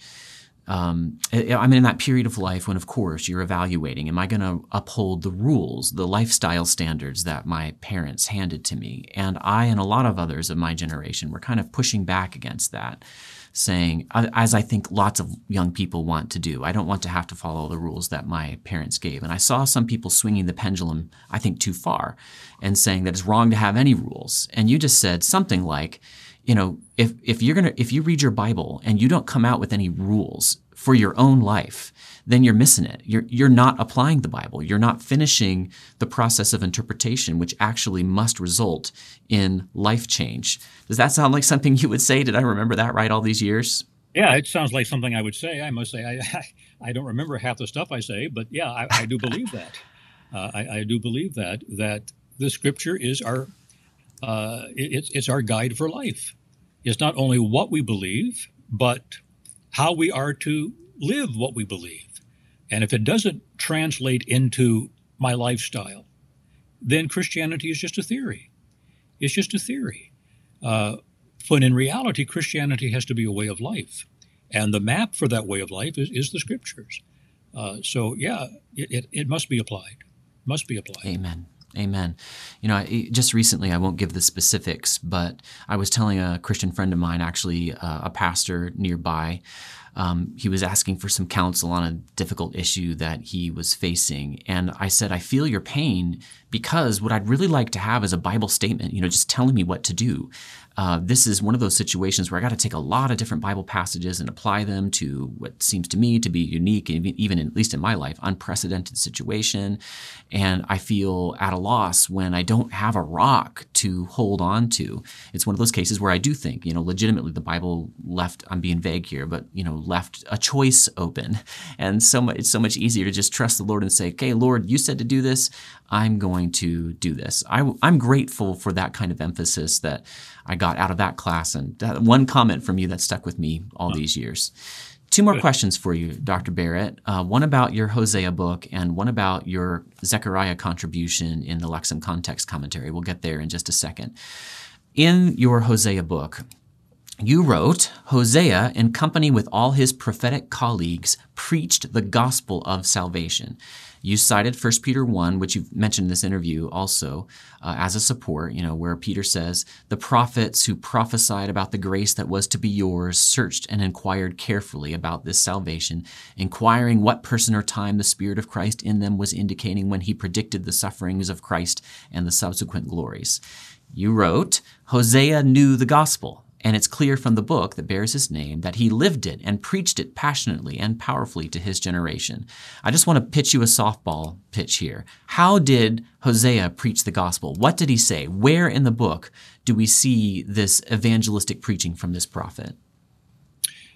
um, I'm in that period of life when, of course, you're evaluating am I going to uphold the rules, the lifestyle standards that my parents handed to me? And I and a lot of others of my generation were kind of pushing back against that, saying, as I think lots of young people want to do, I don't want to have to follow the rules that my parents gave. And I saw some people swinging the pendulum, I think, too far and saying that it's wrong to have any rules. And you just said something like, you know, if, if you're to, if you read your Bible and you don't come out with any rules for your own life, then you're missing it. You're, you're not applying the Bible. You're not finishing the process of interpretation, which actually must result in life change. Does that sound like something you would say? Did I remember that right all these years? Yeah, it sounds like something I would say. I must say, I, I, I don't remember half the stuff I say, but yeah, I, I do believe that. Uh, I, I do believe that, that the scripture is our, uh, it, it's our guide for life. It's not only what we believe, but how we are to live what we believe. And if it doesn't translate into my lifestyle, then Christianity is just a theory. It's just a theory. Uh, in reality, Christianity has to be a way of life. And the map for that way of life is, is the scriptures. Uh, so, yeah, it, it, it must be applied. Must be applied. Amen. Amen. You know, just recently, I won't give the specifics, but I was telling a Christian friend of mine, actually uh, a pastor nearby, um, he was asking for some counsel on a difficult issue that he was facing. And I said, I feel your pain because what I'd really like to have is a Bible statement, you know, just telling me what to do uh, this is one of those situations where I got to take a lot of different Bible passages and apply them to what seems to me to be unique, even in, at least in my life, unprecedented situation. And I feel at a loss when I don't have a rock to hold on to. It's one of those cases where I do think, you know, legitimately the Bible left, I'm being vague here, but, you know, left a choice open. And so much, it's so much easier to just trust the Lord and say, okay, Lord, you said to do this. I'm going to do this. I, I'm grateful for that kind of emphasis that I got out of that class. And that one comment from you that stuck with me all these years. Two more questions for you, Dr. Barrett. Uh, one about your Hosea book and one about your Zechariah contribution in the Lexham Context Commentary. We'll get there in just a second. In your Hosea book, you wrote, Hosea, in company with all his prophetic colleagues, preached the gospel of salvation. You cited 1 Peter 1, which you've mentioned in this interview also, uh, as a support, you know, where Peter says, The prophets who prophesied about the grace that was to be yours searched and inquired carefully about this salvation, inquiring what person or time the Spirit of Christ in them was indicating when he predicted the sufferings of Christ and the subsequent glories. You wrote, Hosea knew the gospel and it's clear from the book that bears his name that he lived it and preached it passionately and powerfully to his generation. I just want to pitch you a softball pitch here. How did Hosea preach the gospel? What did he say? Where in the book do we see this evangelistic preaching from this prophet?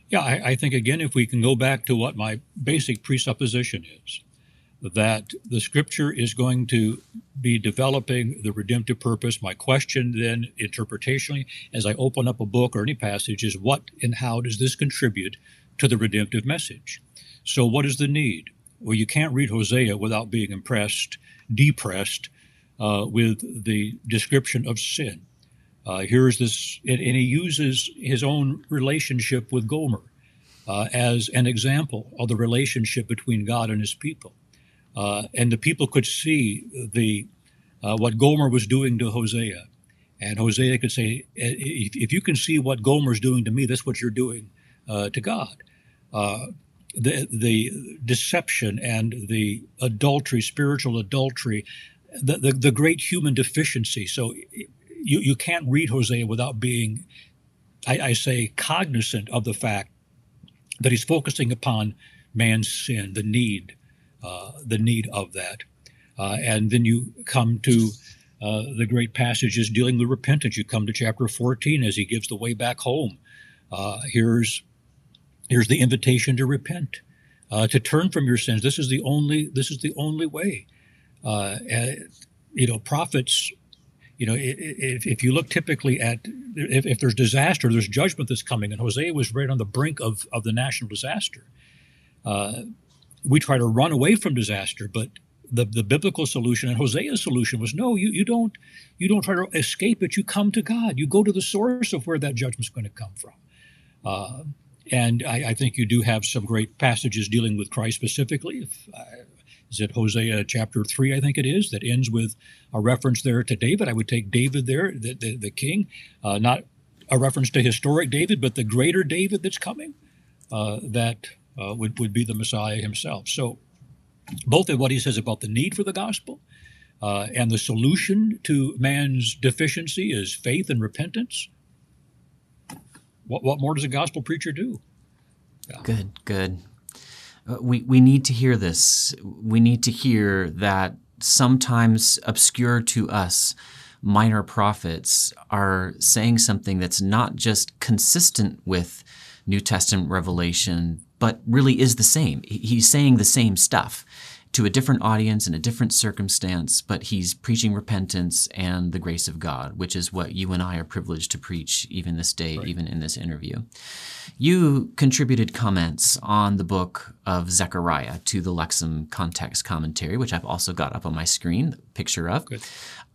Yeah, I, I think again, if we can go back to what my basic presupposition is, that the scripture is going to be developing the redemptive purpose. My question then, interpretationally, as I open up a book or any passage, is what and how does this contribute to the redemptive message? So, what is the need? Well, you can't read Hosea without being impressed, depressed uh, with the description of sin. Uh, here's this, and, and, he uses his own relationship with Gomer uh, as an example of the relationship between God and his people. Uh, and the people could see the uh, what Gomer was doing to Hosea, and Hosea could say, if, if, you can see what Gomer's doing to me, that's what you're doing uh, to God. Uh, the the deception and the adultery, spiritual adultery, the, the, the great human deficiency. So you you can't read Hosea without being, I, I say, cognizant of the fact that he's focusing upon man's sin, the need, the need of that. Uh, and then you come to uh, the great passages dealing with repentance. You come to chapter 14 as he gives the way back home. Uh, here's here's the invitation to repent, uh, to turn from your sins. This is the only this is the only way. Uh, you know, prophets. You know, if, if you look typically at if, if there's disaster, there's judgment that's coming, and Hosea was right on the brink of of the national disaster. Uh, we try to run away from disaster, but the, the biblical solution and Hosea's solution was no, you, you don't you don't try to escape it. You come to God. You go to the source of where that judgment's going to come from. Uh, and I, I, think you do have some great passages dealing with Christ specifically. If, uh, is it Hosea chapter three? I think it is that ends with a reference there to David. I would take David there, the, the, the king, uh, not a reference to historic David, but the greater David that's coming. Uh, that uh, would would be the Messiah himself. So both of what he says about the need for the gospel uh, and the solution to man's deficiency is faith and repentance. What, what more does a gospel preacher do? Yeah. Good, good. Uh, we, we need to hear this. We need to hear that sometimes obscure to us minor prophets are saying something that's not just consistent with New Testament revelation, but really is the same. He's saying the same stuff to a different audience in a different circumstance, but he's preaching repentance and the grace of God, which is what you and I are privileged to preach even this day, right. even in this interview. You contributed comments on the book of Zechariah to the Lexham Context Commentary, which I've also got up on my screen, the picture of. Good.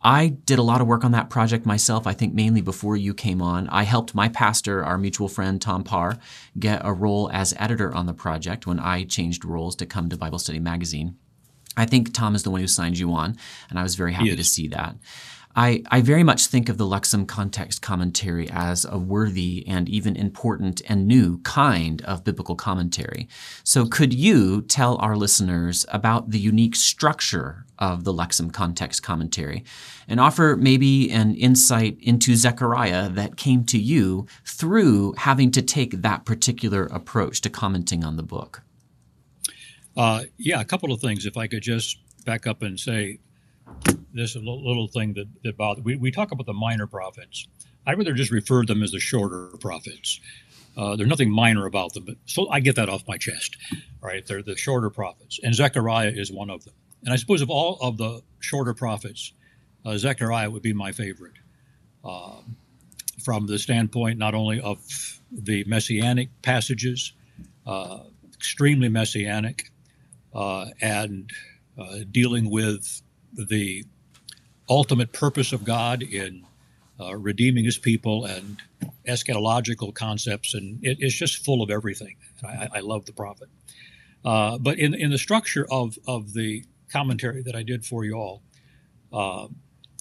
I did a lot of work on that project myself, I think mainly before you came on. I helped my pastor, our mutual friend Tom Parr, get a role as editor on the project when I changed roles to come to Bible Study Magazine. I think Tom is the one who signed you on, and I was very happy to see that. I, I very much think of the Lexham Context Commentary as a worthy and even important and new kind of biblical commentary. So, could you tell our listeners about the unique structure of the Lexham Context Commentary and offer maybe an insight into Zechariah that came to you through having to take that particular approach to commenting on the book? Uh, yeah, a couple of things. If I could just back up and say this little, thing that, that bothers we, we talk about the minor prophets. I'd rather just refer to them as the shorter prophets. Uh, there's nothing minor about them, but so I get that off my chest. Right, they're the shorter prophets, and Zechariah is one of them. And I suppose of all of the shorter prophets, uh, Zechariah would be my favorite, uh, from the standpoint not only of the messianic passages, uh, extremely messianic, uh, and uh, dealing with the ultimate purpose of God in uh, redeeming his people and eschatological concepts. And it, it's just full of everything. I, I love the prophet. Uh, but in, in the structure of, of the commentary that I did for you all, uh,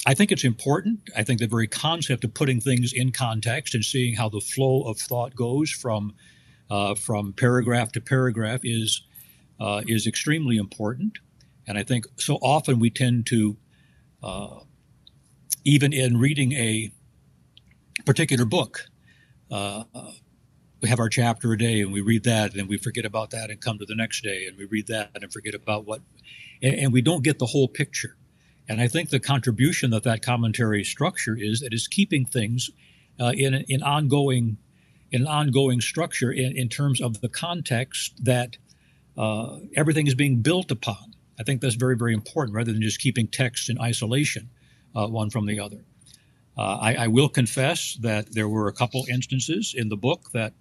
I think it's important. I think the very concept of putting things in context and seeing how the flow of thought goes from uh, from paragraph to paragraph is uh, is extremely important. And I think so often we tend to, uh, even in reading a particular book, uh, we have our chapter a day and we read that and we forget about that and come to the next day and we read that and forget about what, and, and we don't get the whole picture. And I think the contribution that that commentary structure is that is keeping things uh, in, in ongoing in an ongoing structure in, in terms of the context that uh, everything is being built upon. I think that's very, very important rather than just keeping text in isolation, uh, one from the other. Uh, I, I, will confess that there were a couple instances in the book that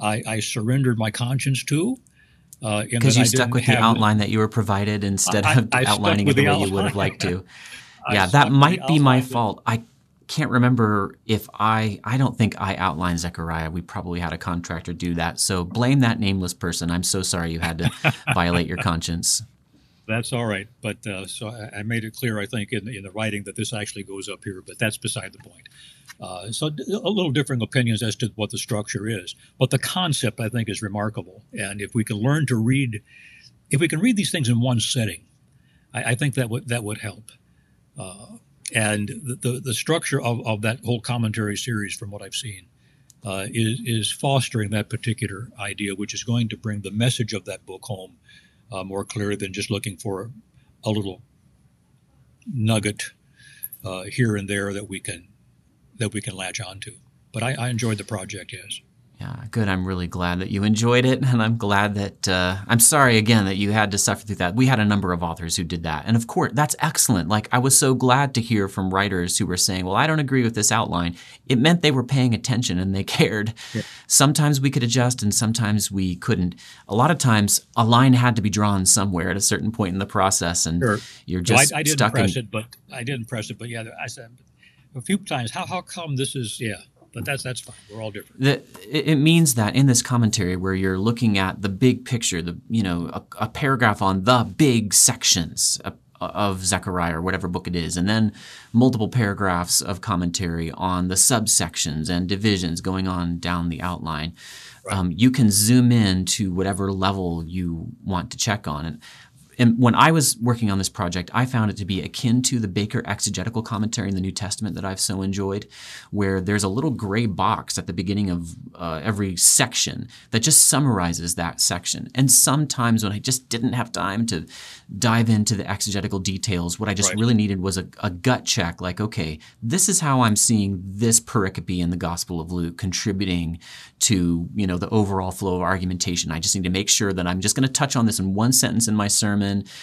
I, I surrendered my conscience to. Because uh, you stuck with the outline that you were provided instead I, of outlining it the, the way outline. you would have liked to. yeah, that might be my fault. I can't remember if I I don't think I outlined Zechariah. We probably had a contractor do that. So blame that nameless person. I'm so sorry you had to violate your conscience. That's all right. But uh, so I, I, made it clear, I think, in, in the writing that this actually goes up here, but that's beside the point. Uh, so a little differing opinions as to what the structure is, but the concept I think is remarkable. And if we can learn to read, if we can read these things in one setting, I, I think that would that would help. Uh, and the, the, the, structure of, of that whole commentary series, from what I've seen, uh, is, is fostering that particular idea, which is going to bring the message of that book home uh, more clearly than just looking for a little nugget uh, here and there that we can that we can latch onto. But I, I enjoyed the project, yes. Yeah, good. I'm really glad that you enjoyed it, and I'm glad that uh, I'm sorry again that you had to suffer through that. We had a number of authors who did that, and of course, that's excellent. Like I was so glad to hear from writers who were saying, "Well, I don't agree with this outline." It meant they were paying attention and they cared. Yeah. Sometimes we could adjust, and sometimes we couldn't. A lot of times, a line had to be drawn somewhere at a certain point in the process, and sure. you're just well, I, I, didn't stuck press in, it, but I didn't press it. But yeah, I said a few times, "How how come this is yeah." But that's that's fine. We're all different. The, it means that in this commentary, where you're looking at the big picture, the you know a, a paragraph on the big sections of Zechariah or whatever book it is, and then multiple paragraphs of commentary on the subsections and divisions going on down the outline. Right. Um, you can zoom in to whatever level you want to check on. And and when I was working on this project, I found it to be akin to the Baker exegetical commentary in the New Testament that I've so enjoyed, where there's a little gray box at the beginning of uh, every section that just summarizes that section. And sometimes when I just didn't have time to dive into the exegetical details, what I just right. really needed was a, a gut check like, okay, this is how I'm seeing this pericope in the Gospel of Luke contributing to you know the overall flow of argumentation. I just need to make sure that I'm just going to touch on this in one sentence in my sermon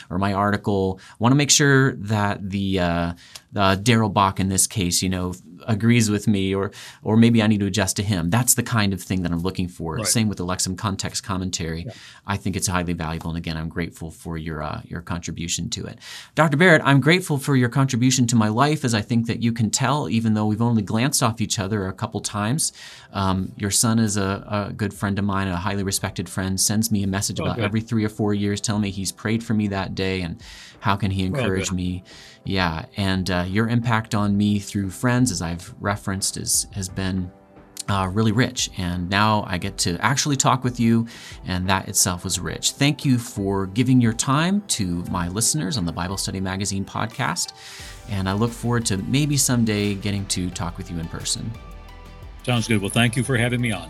or my article. I want to make sure that the uh, the Darrell Bock in this case, you know, agrees with me or or maybe I need to adjust to him. That's the kind of thing that I'm looking for. Right. Same with the Lexham context commentary. Yeah. I think it's highly valuable and again I'm grateful for your uh, your contribution to it. Dr. Barrett, I'm grateful for your contribution to my life as I think that you can tell even though we've only glanced off each other a couple times. Um, your son is a, a, good friend of mine, a highly respected friend, sends me a message oh, about good. every 3 or 4 years telling me he's prayed for me that day and how can he encourage me? Yeah, and uh, your impact on me through friends, as I've referenced, is, has been uh, really rich. And now I get to actually talk with you, and that itself was rich. Thank you for giving your time to my listeners on the Bible Study Magazine podcast. And I look forward to maybe someday getting to talk with you in person. Sounds good. Well, thank you for having me on.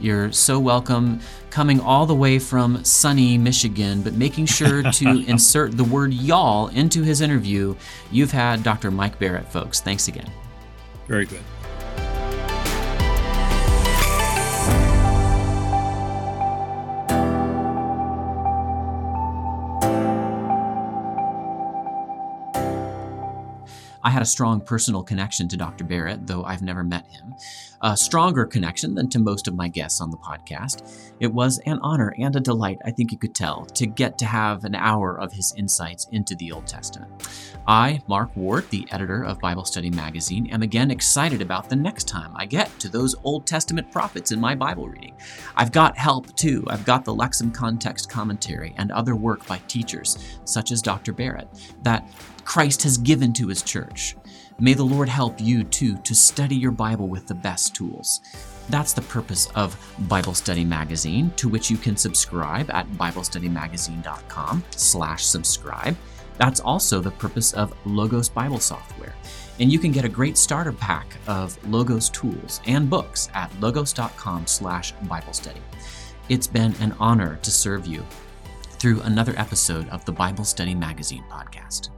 You're so welcome coming all the way from sunny Michigan, but making sure to insert the word y'all into his interview. You've had Dr. Mike Barrett, folks. Thanks again. Very good. I had a strong personal connection to Dr. Barrett, though I've never met him. A stronger connection than to most of my guests on the podcast. It was an honor and a delight, I think you could tell, to get to have an hour of his insights into the Old Testament. I, Mark Ward, the editor of Bible Study Magazine, am again excited about the next time I get to those Old Testament prophets in my Bible reading. I've got help too. I've got the Lexham Context Commentary and other work by teachers, such as Dr. Barrett, that Christ has given to his church. May the Lord help you too to study your Bible with the best tools. That's the purpose of Bible Study Magazine, to which you can subscribe at BibleStudyMagazine.com slash subscribe. That's also the purpose of Logos Bible Software. And you can get a great starter pack of Logos tools and books at logos.com slash Bible study. It's been an honor to serve you through another episode of the Bible Study Magazine podcast.